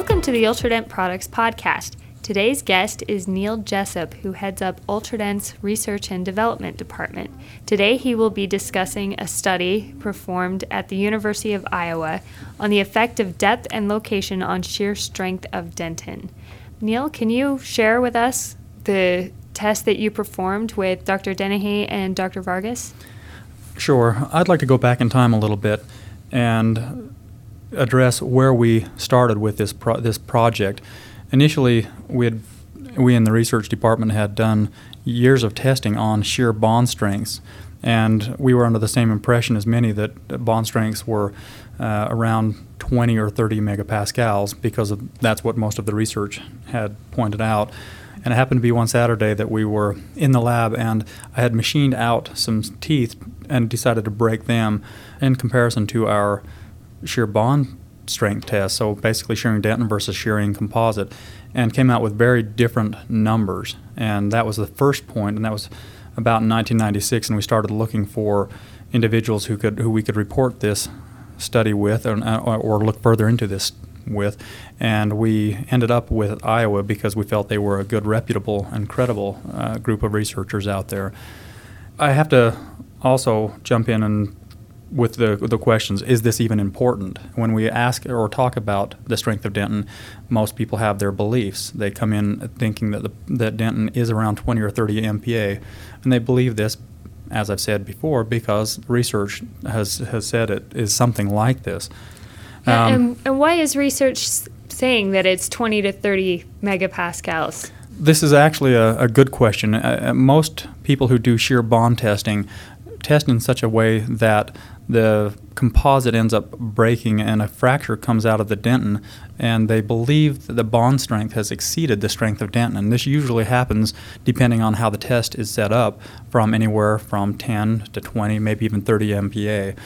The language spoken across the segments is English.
Welcome to the Ultradent Products Podcast. Today's guest is Neil Jessup, who heads up Ultradent's Research and Development Department. Today, he will be discussing a study performed at the University of Iowa on the effect of depth and location on shear strength of dentin. Neil, can you share with us the test that you performed with Dr. Dennehy and Dr. Vargas? Sure. I'd like to go back in time a little bit and address where we started with this pro- this project. Initially, we had we in the research department had done years of testing on shear bond strengths, and we were under the same impression as many that bond strengths were uh, around 20 or 30 megapascals because of, that's what most of the research had pointed out. And it happened to be one Saturday that we were in the lab, and I had machined out some teeth and decided to break them in comparison to our shear bond strength test. So basically, shearing dentin versus shearing composite, and came out with very different numbers. And that was the first point, and that was about 1996. And we started looking for individuals who could who we could report this study with, or, or look further into this with, and we ended up with Iowa because we felt they were a good, reputable, and credible uh, group of researchers out there. I have to also jump in and with the the questions, is this even important? When we ask or talk about the strength of dentin most people have their beliefs. They come in thinking that the, that dentin is around 20 or 30 MPa, and they believe this, as I've said before, because research has has said it is something like this. Um, and, and why is research saying that it's 20 to 30 megapascals? This is actually a, a good question. Uh, uh most people who do shear bond testing test in such a way that the composite ends up breaking and a fracture comes out of the dentin, and they believe that the bond strength has exceeded the strength of dentin. And this usually happens depending on how the test is set up, from anywhere from 10 to 20, maybe even 30 MPa.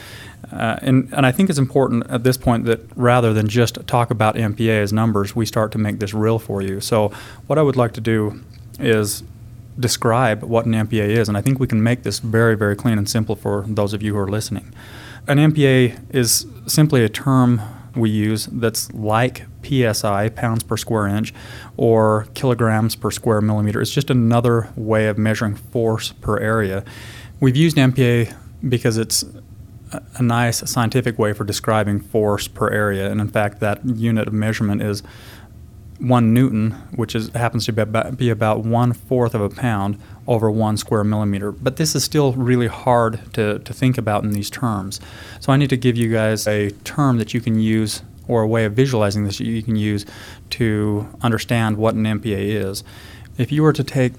Uh, and, and I think it's important at this point that rather than just talk about MPa as numbers, we start to make this real for you. So, what I would like to do is describe what an MPa is, and I think we can make this very, very clean and simple for those of you who are listening. An MPa is simply a term we use that's like psi, pounds per square inch, or kilograms per square millimeter. It's just another way of measuring force per area. We've used MPa because it's a nice scientific way for describing force per area, and in fact, that unit of measurement is one newton, which is, happens to be about, be about one fourth of a pound over one square millimeter. But this is still really hard to, to think about in these terms. So I need to give you guys a term that you can use or a way of visualizing this you can use to understand what an MPa is. If you were to take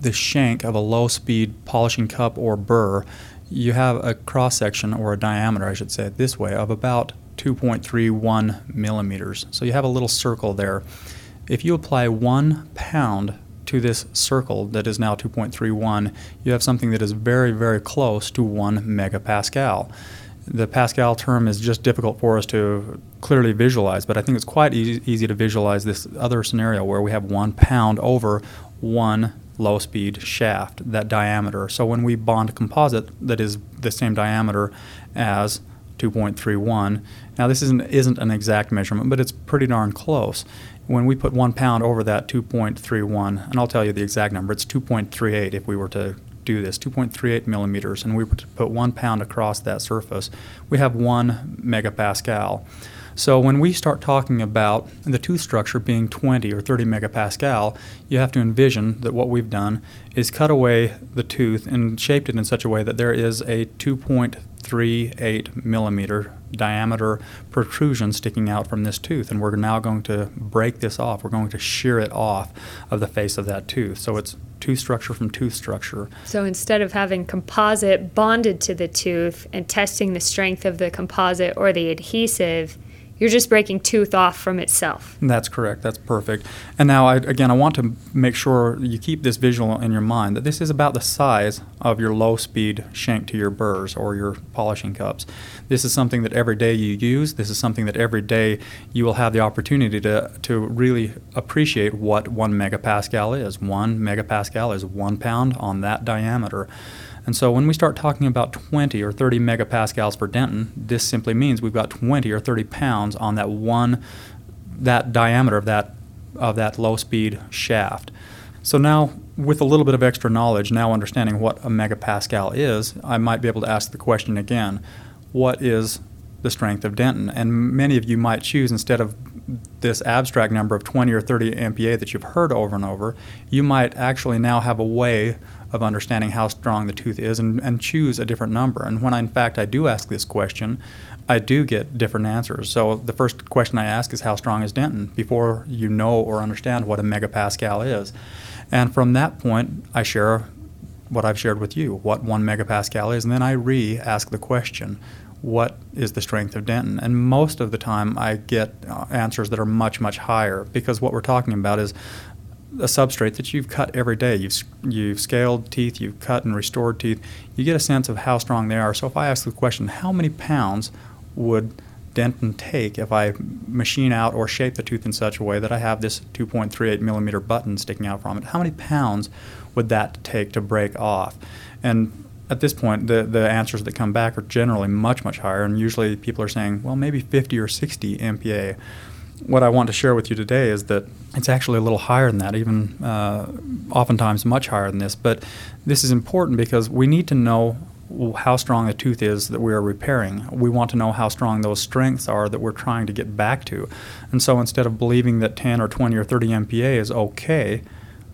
the shank of a low speed polishing cup or burr, you have a cross section or a diameter, I should say it this way, of about 2.31 millimeters. So you have a little circle there. If you apply one pound to this circle that is now 2.31, you have something that is very, very close to one megapascal. The Pascal term is just difficult for us to clearly visualize, but I think it's quite easy, easy to visualize this other scenario where we have one pound over one low speed shaft, that diameter. So when we bond a composite that is the same diameter as 2.31. Now, this isn't, isn't an exact measurement, but it's pretty darn close. When we put one pound over that 2.31, and I'll tell you the exact number, it's 2.38 if we were to do this 2.38 millimeters, and we were to put one pound across that surface, we have one megapascal. So when we start talking about the tooth structure being 20 or 30 megapascal, you have to envision that what we've done is cut away the tooth and shaped it in such a way that there is a 2.38 millimeter diameter protrusion sticking out from this tooth. And we're now going to break this off. We're going to shear it off of the face of that tooth. So it's tooth structure from tooth structure. So instead of having composite bonded to the tooth and testing the strength of the composite or the adhesive, you're just breaking tooth off from itself. That's correct. That's perfect. And now, I, again, I want to make sure you keep this visual in your mind that this is about the size of your low speed shank to your burrs or your polishing cups. This is something that every day you use. This is something that every day you will have the opportunity to, to really appreciate what one megapascal is. One megapascal is one pound on that diameter. And so when we start talking about 20 or 30 megapascals for dentin, this simply means we've got 20 or 30 pounds on that one that diameter of that of that low speed shaft. So now, with a little bit of extra knowledge, now understanding what a megapascal is, I might be able to ask the question again: What is the strength of dentin? And many of you might choose instead of this abstract number of 20 or 30 MPa that you've heard over and over, you might actually now have a way of understanding how strong the tooth is and, and choose a different number. And when I, in fact I do ask this question, I do get different answers. So the first question I ask is how strong is dentin before you know or understand what a megapascal is. And from that point, I share what I've shared with you, what one megapascal is, and then I re ask the question, what is the strength of dentin? And most of the time, I get uh, answers that are much, much higher because what we're talking about is a substrate that you've cut every day. You've you've scaled teeth, you've cut and restored teeth. You get a sense of how strong they are. So if I ask the question, how many pounds would dentin take if I machine out or shape the tooth in such a way that I have this 2.38 millimeter button sticking out from it? How many pounds would that take to break off? And at this point, the, the answers that come back are generally much, much higher, and usually people are saying, well, maybe 50 or 60 MPa. What I want to share with you today is that it's actually a little higher than that, even uh, oftentimes much higher than this. But this is important because we need to know how strong the tooth is that we are repairing. We want to know how strong those strengths are that we're trying to get back to. And so instead of believing that 10 or 20 or 30 MPa is okay,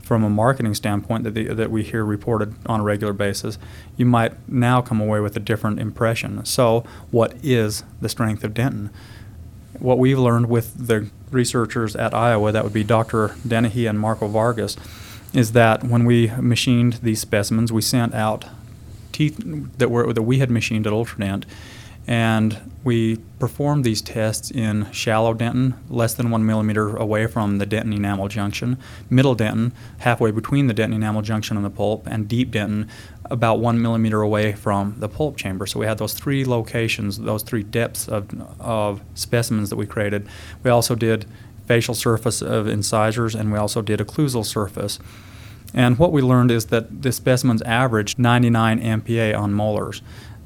from a marketing standpoint that, the, that we hear reported on a regular basis, you might now come away with a different impression. So, what is the strength of dentin? What we've learned with the researchers at Iowa, that would be Dr. Dennehy and Marco Vargas, is that when we machined these specimens, we sent out teeth that were that we had machined at Ultradent and we performed these tests in shallow dentin, less than one millimeter away from the dentin enamel junction, middle dentin, halfway between the dentin enamel junction and the pulp, and deep dentin, about one millimeter away from the pulp chamber. So we had those three locations, those three depths of, of specimens that we created. We also did facial surface of incisors, and we also did occlusal surface. And what we learned is that the specimens averaged 99 MPa on molars.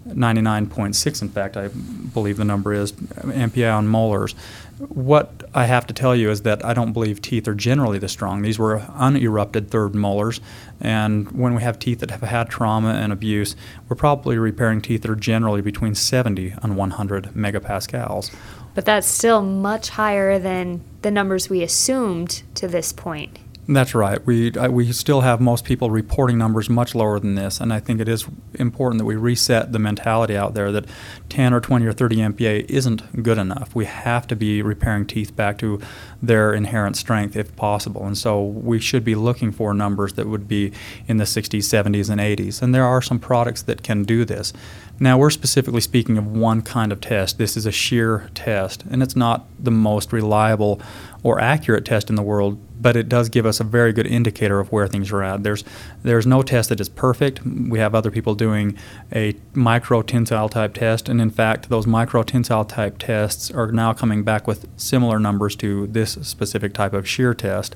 99.6, in fact, I believe the number is MPa on molars. What I have to tell you is that I don't believe teeth are generally this strong. These were unerupted third molars, and when we have teeth that have had trauma and abuse, we're probably repairing teeth that are generally between 70 and 100 megapascals. But that's still much higher than the numbers we assumed to this point. That's right. We uh, we still have most people reporting numbers much lower than this, and I think it is important that we reset the mentality out there that 10 or 20 or 30 MPa isn't good enough. We have to be repairing teeth back to their inherent strength if possible, and so we should be looking for numbers that would be in the 60s, 70s, and 80s. And there are some products that can do this. Now, we're specifically speaking of one kind of test. This is a shear test, and it's not the most reliable or accurate test in the world, but it does give us a very good indicator of where things are at. There's there's no test that is perfect. We have other people doing a micro tensile type test, and in fact, those micro tensile type tests are now coming back with similar numbers to this specific type of shear test.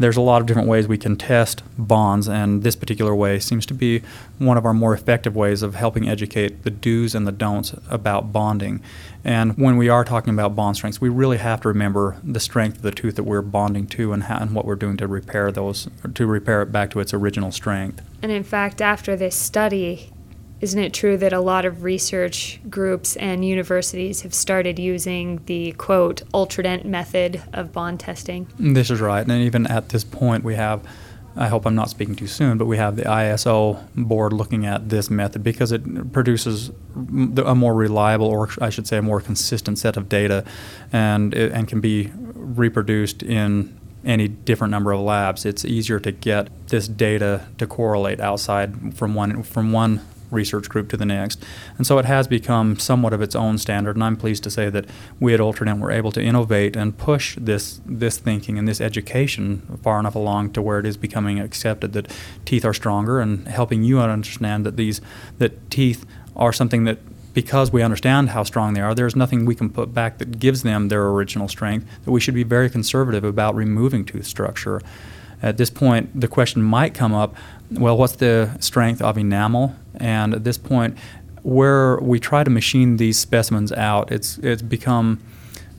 There's a lot of different ways we can test bonds, and this particular way seems to be one of our more effective ways of helping educate the do's and the don'ts about bonding. And when we are talking about bond strengths, we really have to remember the strength of the tooth that we're bonding to and, how, and what we're doing to repair those, to repair it back to its original strength. And in fact, after this study, isn't it true that a lot of research groups and universities have started using the quote ultradent method of bond testing? This is right. And even at this point, we have, I hope I'm not speaking too soon, but we have the ISO board looking at this method because it produces a more reliable, or I should say, a more consistent set of data and, and can be reproduced in any different number of labs. It's easier to get this data to correlate outside from one from one research group to the next. And so it has become somewhat of its own standard. And I'm pleased to say that we at Ultradent were able to innovate and push this, this thinking and this education far enough along to where it is becoming accepted that teeth are stronger and helping you understand that these that teeth are something that because we understand how strong they are, there's nothing we can put back that gives them their original strength, that we should be very conservative about removing tooth structure. At this point, the question might come up well, what's the strength of enamel? And at this point, where we try to machine these specimens out, it's, it's become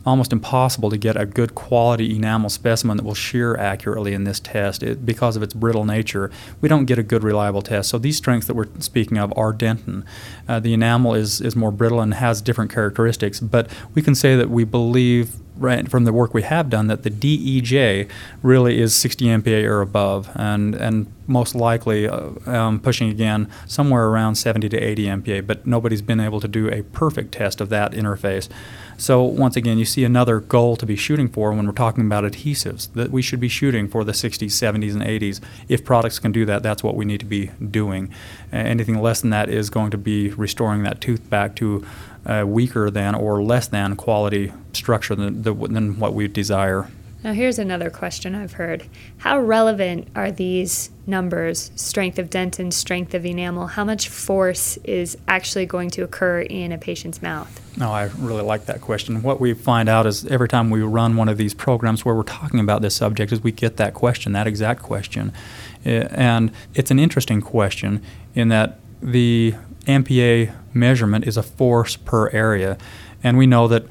almost impossible to get a good quality enamel specimen that will shear accurately in this test it, because of its brittle nature. We don't get a good reliable test. So these strengths that we're speaking of are dentin. Uh, the enamel is, is more brittle and has different characteristics, but we can say that we believe right from the work we have done that the DEJ really is 60 MPa or above, and and most likely uh, um, pushing again somewhere around 70 to 80 MPa. But nobody's been able to do a perfect test of that interface. So once again, you see another goal to be shooting for when we're talking about adhesives that we should be shooting for the 60s, 70s, and 80s. If products can do that, that's what we need to be doing. Anything less than that is going to be restoring that tooth back to uh, weaker than or less than quality structure than, than what we desire. Now, here's another question I've heard. How relevant are these numbers, strength of dentin, strength of enamel? How much force is actually going to occur in a patient's mouth? No, I really like that question. What we find out is every time we run one of these programs where we're talking about this subject, is we get that question, that exact question. And it's an interesting question in that the MPa measurement is a force per area. And we know that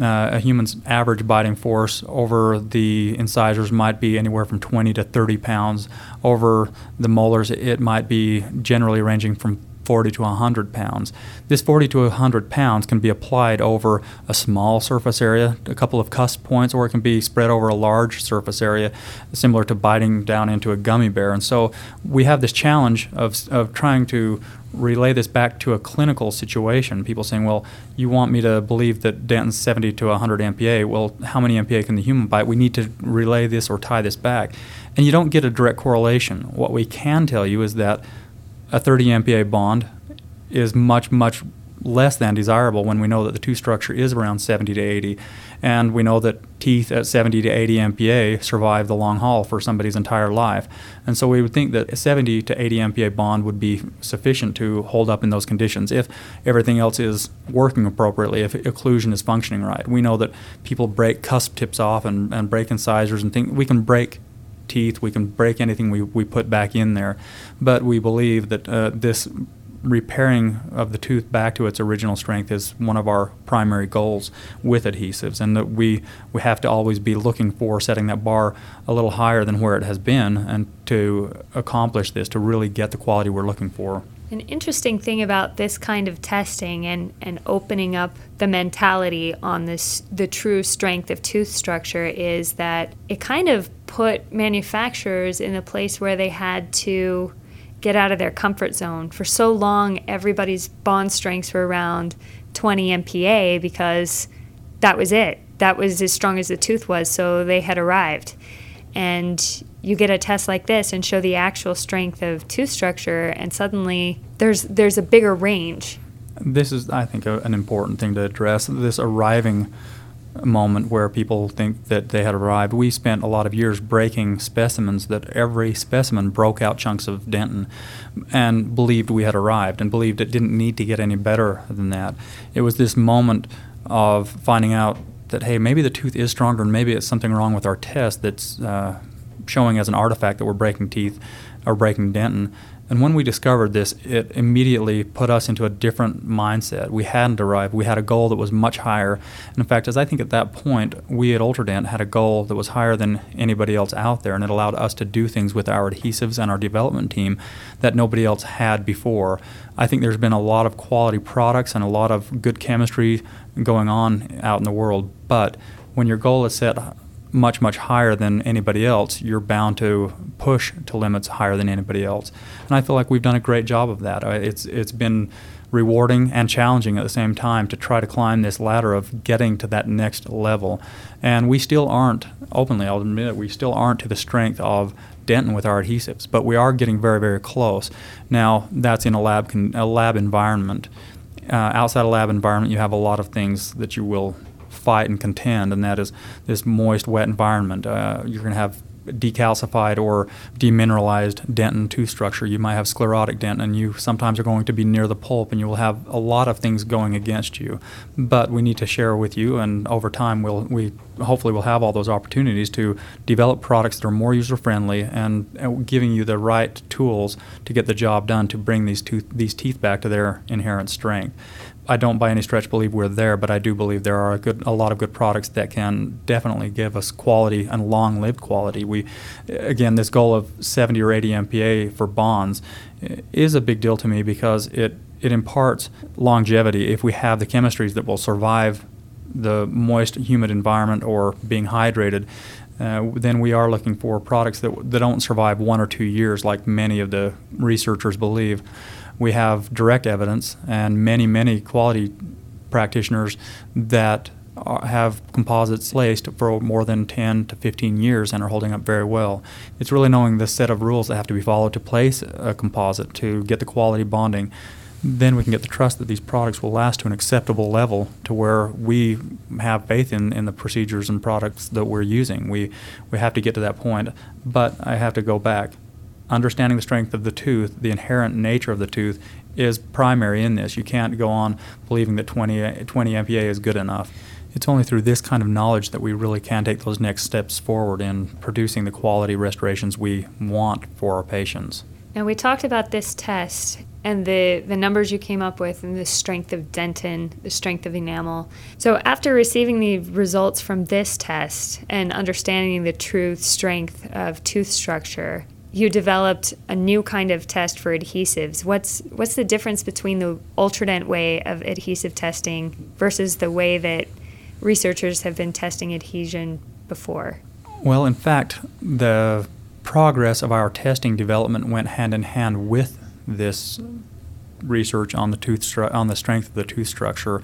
uh, a human's average biting force over the incisors might be anywhere from 20 to 30 pounds. Over the molars, it might be generally ranging from 40 to 100 pounds. This 40 to 100 pounds can be applied over a small surface area, a couple of cusp points, or it can be spread over a large surface area, similar to biting down into a gummy bear. And so we have this challenge of, of trying to relay this back to a clinical situation. People saying, well, you want me to believe that dentin's 70 to 100 MPa. Well, how many MPa can the human bite? We need to relay this or tie this back. And you don't get a direct correlation. What we can tell you is that a 30 MPa bond is much, much less than desirable when we know that the tooth structure is around 70 to 80. And we know that teeth at 70 to 80 MPa survive the long haul for somebody's entire life. And so we would think that a 70 to 80 MPa bond would be sufficient to hold up in those conditions if everything else is working appropriately, if occlusion is functioning right. We know that people break cusp tips off and, and break incisors and think we can break teeth, we can break anything we, we put back in there. But we believe that uh, this repairing of the tooth back to its original strength is one of our primary goals with adhesives, and that we we have to always be looking for setting that bar a little higher than where it has been, and to accomplish this to really get the quality we're looking for. An interesting thing about this kind of testing and, and opening up the mentality on this the true strength of tooth structure is that it kind of put manufacturers in a place where they had to get out of their comfort zone. For so long, everybody's bond strengths were around 20 MPa because that was it. That was as strong as the tooth was, so they had arrived. And you get a test like this and show the actual strength of tooth structure, and suddenly there's there's a bigger range. This is, I think, a, an important thing to address. This arriving moment where people think that they had arrived. We spent a lot of years breaking specimens that every specimen broke out chunks of dentin and believed we had arrived and believed it didn't need to get any better than that. It was this moment of finding out that, hey, maybe the tooth is stronger and maybe it's something wrong with our test that's uh, showing as an artifact that we're breaking teeth or breaking dentin. And when we discovered this, it immediately put us into a different mindset. We hadn't arrived. We had a goal that was much higher. And in fact, as I think at that point, we at Ultradent had a goal that was higher than anybody else out there, and it allowed us to do things with our adhesives and our development team that nobody else had before. I think there's been a lot of quality products and a lot of good chemistry going on out in the world, but when your goal is set much, much higher than anybody else, you're bound to push to limits higher than anybody else. And I feel like we've done a great job of that. It's, it's been rewarding and challenging at the same time to try to climb this ladder of getting to that next level. And we still aren't, openly, I'll admit it, we still aren't to the strength of Dentin with our adhesives, but we are getting very, very close. Now, that's in a lab, a lab environment. Uh, outside a lab environment, you have a lot of things that you will fight and contend, and that is this moist, wet environment. Uh, you're going to have decalcified or demineralized dentin tooth structure. You might have sclerotic dentin, and you sometimes are going to be near the pulp, and you will have a lot of things going against you. But we need to share with you, and over time, we'll, we hopefully we'll have all those opportunities to develop products that are more user friendly and, and giving you the right tools to get the job done to bring these tooth, these teeth back to their inherent strength. I don't by any stretch believe we're there, but I do believe there are a good a lot of good products that can definitely give us quality and long-lived quality. We again this goal of 70 or 80 MPa for bonds eh, is a big deal to me because it it imparts longevity if we have the chemistries that will survive the moist, humid environment or being hydrated. Uh, then we are looking for products that, that don't survive one or two years like many of the researchers believe we have direct evidence and many, many quality practitioners that have composites laced for more than 10 to 15 years and are holding up very well. It's really knowing the set of rules that have to be followed to place a composite to get the quality bonding. Then we can get the trust that these products will last to an acceptable level to where we have faith in, in the procedures and products that we're using. We, we have to get to that point. But I have to go back understanding the strength of the tooth, the inherent nature of the tooth, is primary in this. You can't go on believing that 20, 20 MPa is good enough. It's only through this kind of knowledge that we really can take those next steps forward in producing the quality restorations we want for our patients. Now, we talked about this test and the, the numbers you came up with and the strength of dentin, the strength of enamel. So, after receiving the results from this test and understanding the true strength of tooth structure, you developed a new kind of test for adhesives. What's what's the difference between the Ultradent way of adhesive testing versus the way that researchers have been testing adhesion before? Well, in fact, the progress of our testing development went hand in hand with this research on the tooth stru- on the strength of the tooth structure.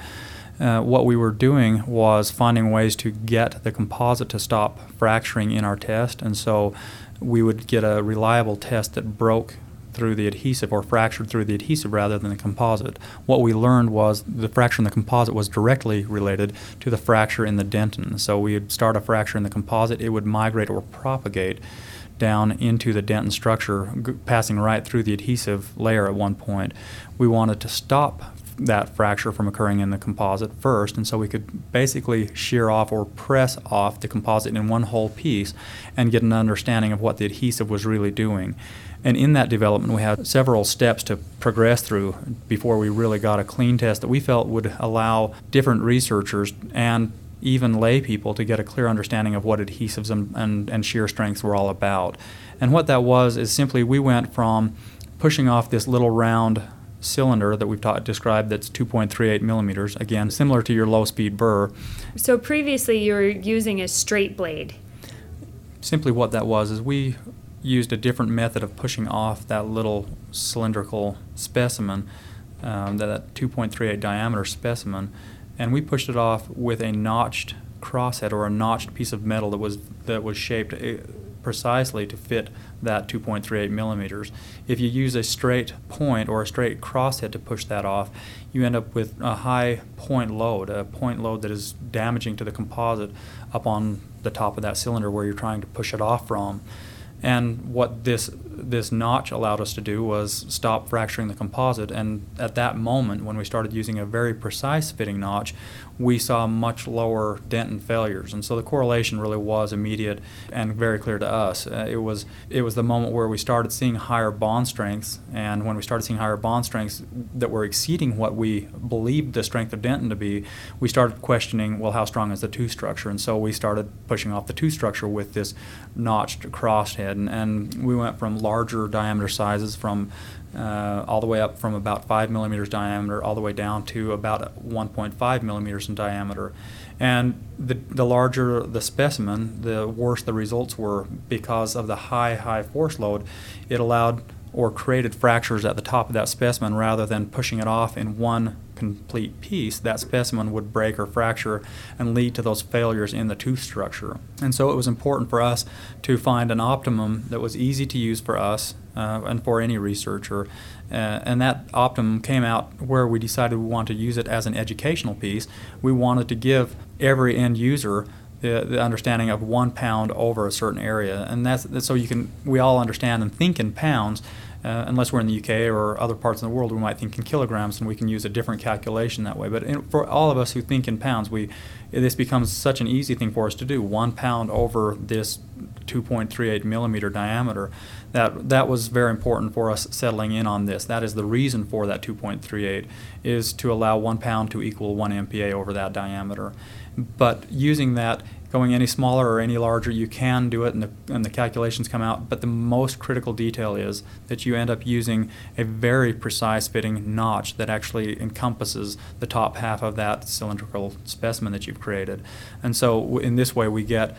Uh, what we were doing was finding ways to get the composite to stop fracturing in our test, and so we would get a reliable test that broke through the adhesive or fractured through the adhesive rather than the composite. What we learned was the fracture in the composite was directly related to the fracture in the dentin. So we would start a fracture in the composite, it would migrate or propagate down into the dentin structure, g- passing right through the adhesive layer at one point. We wanted to stop that fracture from occurring in the composite first, and so we could basically shear off or press off the composite in one whole piece and get an understanding of what the adhesive was really doing. And in that development, we had several steps to progress through before we really got a clean test that we felt would allow different researchers and even lay people to get a clear understanding of what adhesives and, and, and shear strengths were all about. And what that was is simply we went from pushing off this little round cylinder that we've taught, described that's 2.38 millimeters, again, similar to your low speed burr. So previously you were using a straight blade. Simply what that was is we used a different method of pushing off that little cylindrical specimen, um, that 2.38 diameter specimen, and we pushed it off with a notched crosshead or a notched piece of metal that was that was shaped uh, precisely to fit that 2.38 millimeters. If you use a straight point or a straight crosshead to push that off, you end up with a high point load, a point load that is damaging to the composite up on the top of that cylinder where you're trying to push it off from. And what this this notch allowed us to do was stop fracturing the composite. And at that moment, when we started using a very precise fitting notch, we saw much lower dentin failures. And so the correlation really was immediate and very clear to us. Uh, it was it was the moment where we started seeing higher bond strengths, and when we started seeing higher bond strengths that were exceeding what we believed the strength of dentin to be, we started questioning, well, how strong is the tooth structure? And so we started pushing off the tooth structure with this notched crosshead, and, and we went from larger diameter sizes from uh, all the way up from about 5 millimeters diameter all the way down to about 1.5 millimeters in diameter. And the, the larger the specimen, the worse the results were because of the high, high force load. It allowed or created fractures at the top of that specimen rather than pushing it off in one complete piece, that specimen would break or fracture and lead to those failures in the tooth structure. And so it was important for us to find an optimum that was easy to use for us uh, and for any researcher. Uh, and that optimum came out where we decided we wanted to use it as an educational piece. We wanted to give every end user the, the understanding of one pound over a certain area, and that's, that's so you can we all understand and think in pounds, Uh, unless we're in the UK or other parts of the world, we might think in kilograms, and we can use a different calculation that way. But in, for all of us who think in pounds, we this becomes such an easy thing for us to do. One pound over this 2.38 millimeter diameter. That that was very important for us settling in on this. That is the reason for that 2.38 is to allow one pound to equal one MPa over that diameter. But using that going any smaller or any larger, you can do it and the, and the calculations come out. But the most critical detail is that you end up using a very precise fitting notch that actually encompasses the top half of that cylindrical specimen that you've created. And so, in this way, we get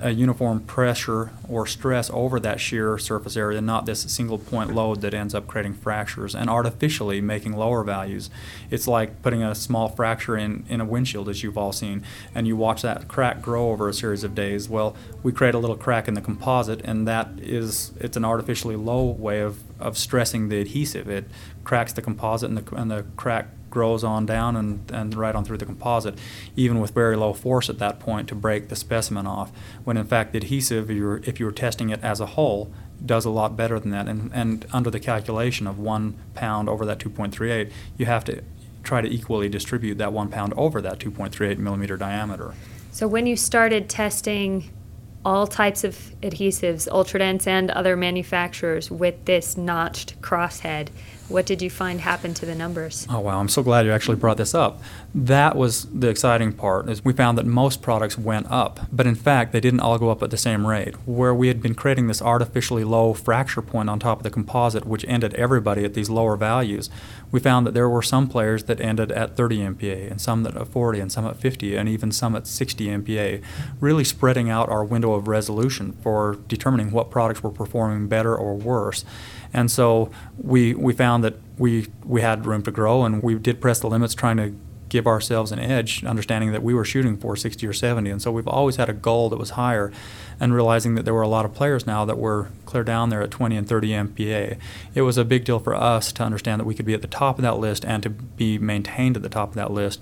a uniform pressure or stress over that shear surface area, not this single point load that ends up creating fractures and artificially making lower values. It's like putting a small fracture in, in a windshield, as you've all seen, and you watch that crack grow over a series of days. Well, we create a little crack in the composite, and that is it's an artificially low way of, of stressing the adhesive. It cracks the composite, and the, and the crack grows on down and, and right on through the composite, even with very low force at that point to break the specimen off. When in fact the adhesive, if you were, if you were testing it as a whole, does a lot better than that. And, and under the calculation of one pound over that 2.38, you have to try to equally distribute that one pound over that 2.38 millimeter diameter. So when you started testing all types of adhesives, Ultradents and other manufacturers, with this notched crosshead, what did you find happened to the numbers? Oh wow, I'm so glad you actually brought this up. That was the exciting part is we found that most products went up, but in fact they didn't all go up at the same rate. Where we had been creating this artificially low fracture point on top of the composite which ended everybody at these lower values, we found that there were some players that ended at 30 MPa and some at 40 and some at 50 and even some at 60 MPa, really spreading out our window of resolution for determining what products were performing better or worse. And so we, we found that we, we had room to grow and we did press the limits trying to give ourselves an edge, understanding that we were shooting for 60 or 70. And so we've always had a goal that was higher and realizing that there were a lot of players now that were clear down there at 20 and 30 MPa. It was a big deal for us to understand that we could be at the top of that list and to be maintained at the top of that list.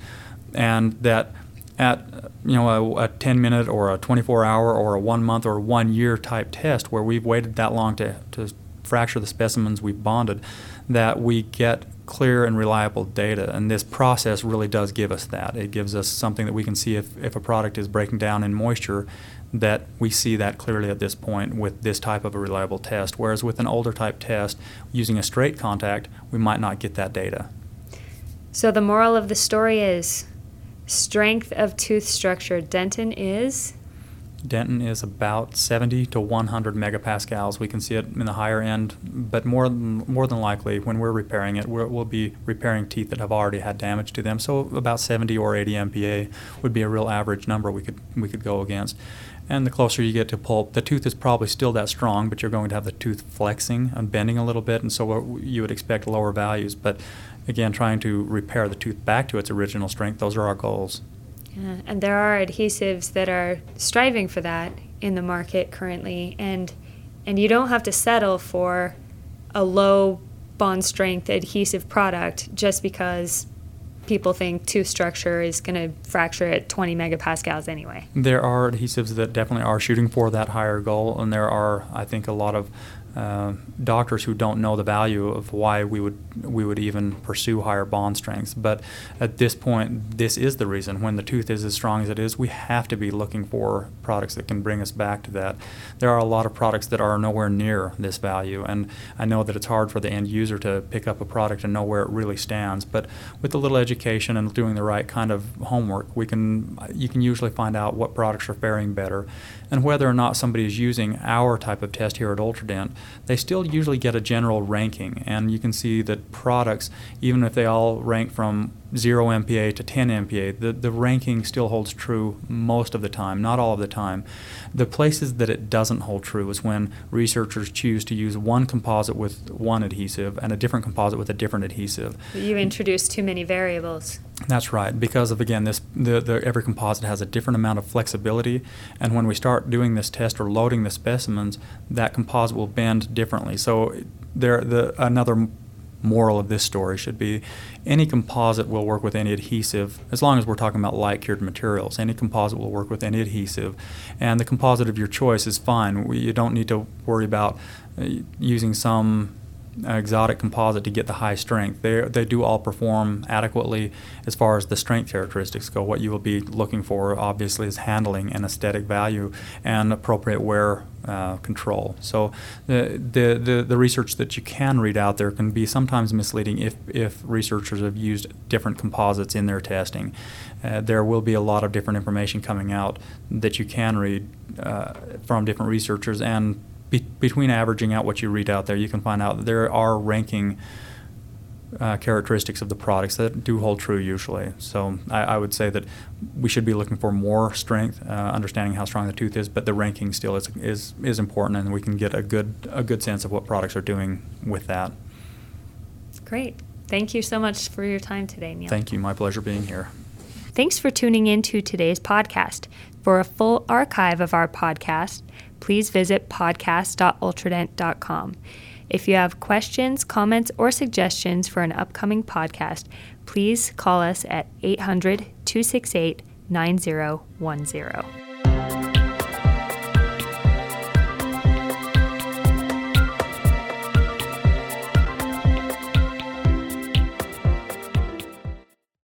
And that at you know a, a 10 minute or a 24 hour or a one month or one year type test where we've waited that long to, to fracture the specimens we've bonded, that we get clear and reliable data. And this process really does give us that. It gives us something that we can see if, if a product is breaking down in moisture, that we see that clearly at this point with this type of a reliable test. Whereas with an older type test, using a straight contact, we might not get that data. So the moral of the story is strength of tooth structure. Dentin is Dentin is about 70 to 100 megapascals. We can see it in the higher end, but more than, more than likely, when we're repairing it, we will be repairing teeth that have already had damage to them. So about 70 or 80 MPa would be a real average number we could we could go against. And the closer you get to pulp, the tooth is probably still that strong, but you're going to have the tooth flexing and bending a little bit, and so you would expect lower values. But again, trying to repair the tooth back to its original strength, those are our goals. Yeah, and there are adhesives that are striving for that in the market currently, and and you don't have to settle for a low bond strength adhesive product just because people think tooth structure is going to fracture at 20 megapascals anyway. There are adhesives that definitely are shooting for that higher goal, and there are, I think, a lot of uh, doctors who don't know the value of why we would we would even pursue higher bond strengths. But at this point, this is the reason. When the tooth is as strong as it is, we have to be looking for products that can bring us back to that. There are a lot of products that are nowhere near this value, and I know that it's hard for the end user to pick up a product and know where it really stands. But with a little education and doing the right kind of homework, we can you can usually find out what products are faring better, and whether or not somebody is using our type of test here at Ultradent they still usually get a general ranking. And you can see that products, even if they all rank from 0 MPa to 10 MPa, the, the ranking still holds true most of the time, not all of the time. The places that it doesn't hold true is when researchers choose to use one composite with one adhesive and a different composite with a different adhesive. You introduce too many variables. That's right, because of again this the, the, every composite has a different amount of flexibility, and when we start doing this test or loading the specimens, that composite will bend differently. So there the another moral of this story should be any composite will work with any adhesive as long as we're talking about light cured materials. Any composite will work with any adhesive, and the composite of your choice is fine. You don't need to worry about uh, using some exotic composite to get the high strength. They they do all perform adequately as far as the strength characteristics go. What you will be looking for, obviously, is handling and aesthetic value and appropriate wear uh, control. So the, the, the the research that you can read out there can be sometimes misleading if if researchers have used different composites in their testing. Uh, there will be a lot of different information coming out that you can read uh, from different researchers and be, between averaging out what you read out there, you can find out that there are ranking uh, characteristics of the products that do hold true usually. So I, I, would say that we should be looking for more strength, uh, understanding how strong the tooth is, but the ranking still is, is is important, and we can get a good a good sense of what products are doing with that. Great. Thank you so much for your time today, Neil. Thank you. My pleasure being here. Thanks for tuning in to today's podcast. For a full archive of our podcast, please visit podcast.ultradent.com. If you have questions, comments, or suggestions for an upcoming podcast, please call us at 800 268 9010.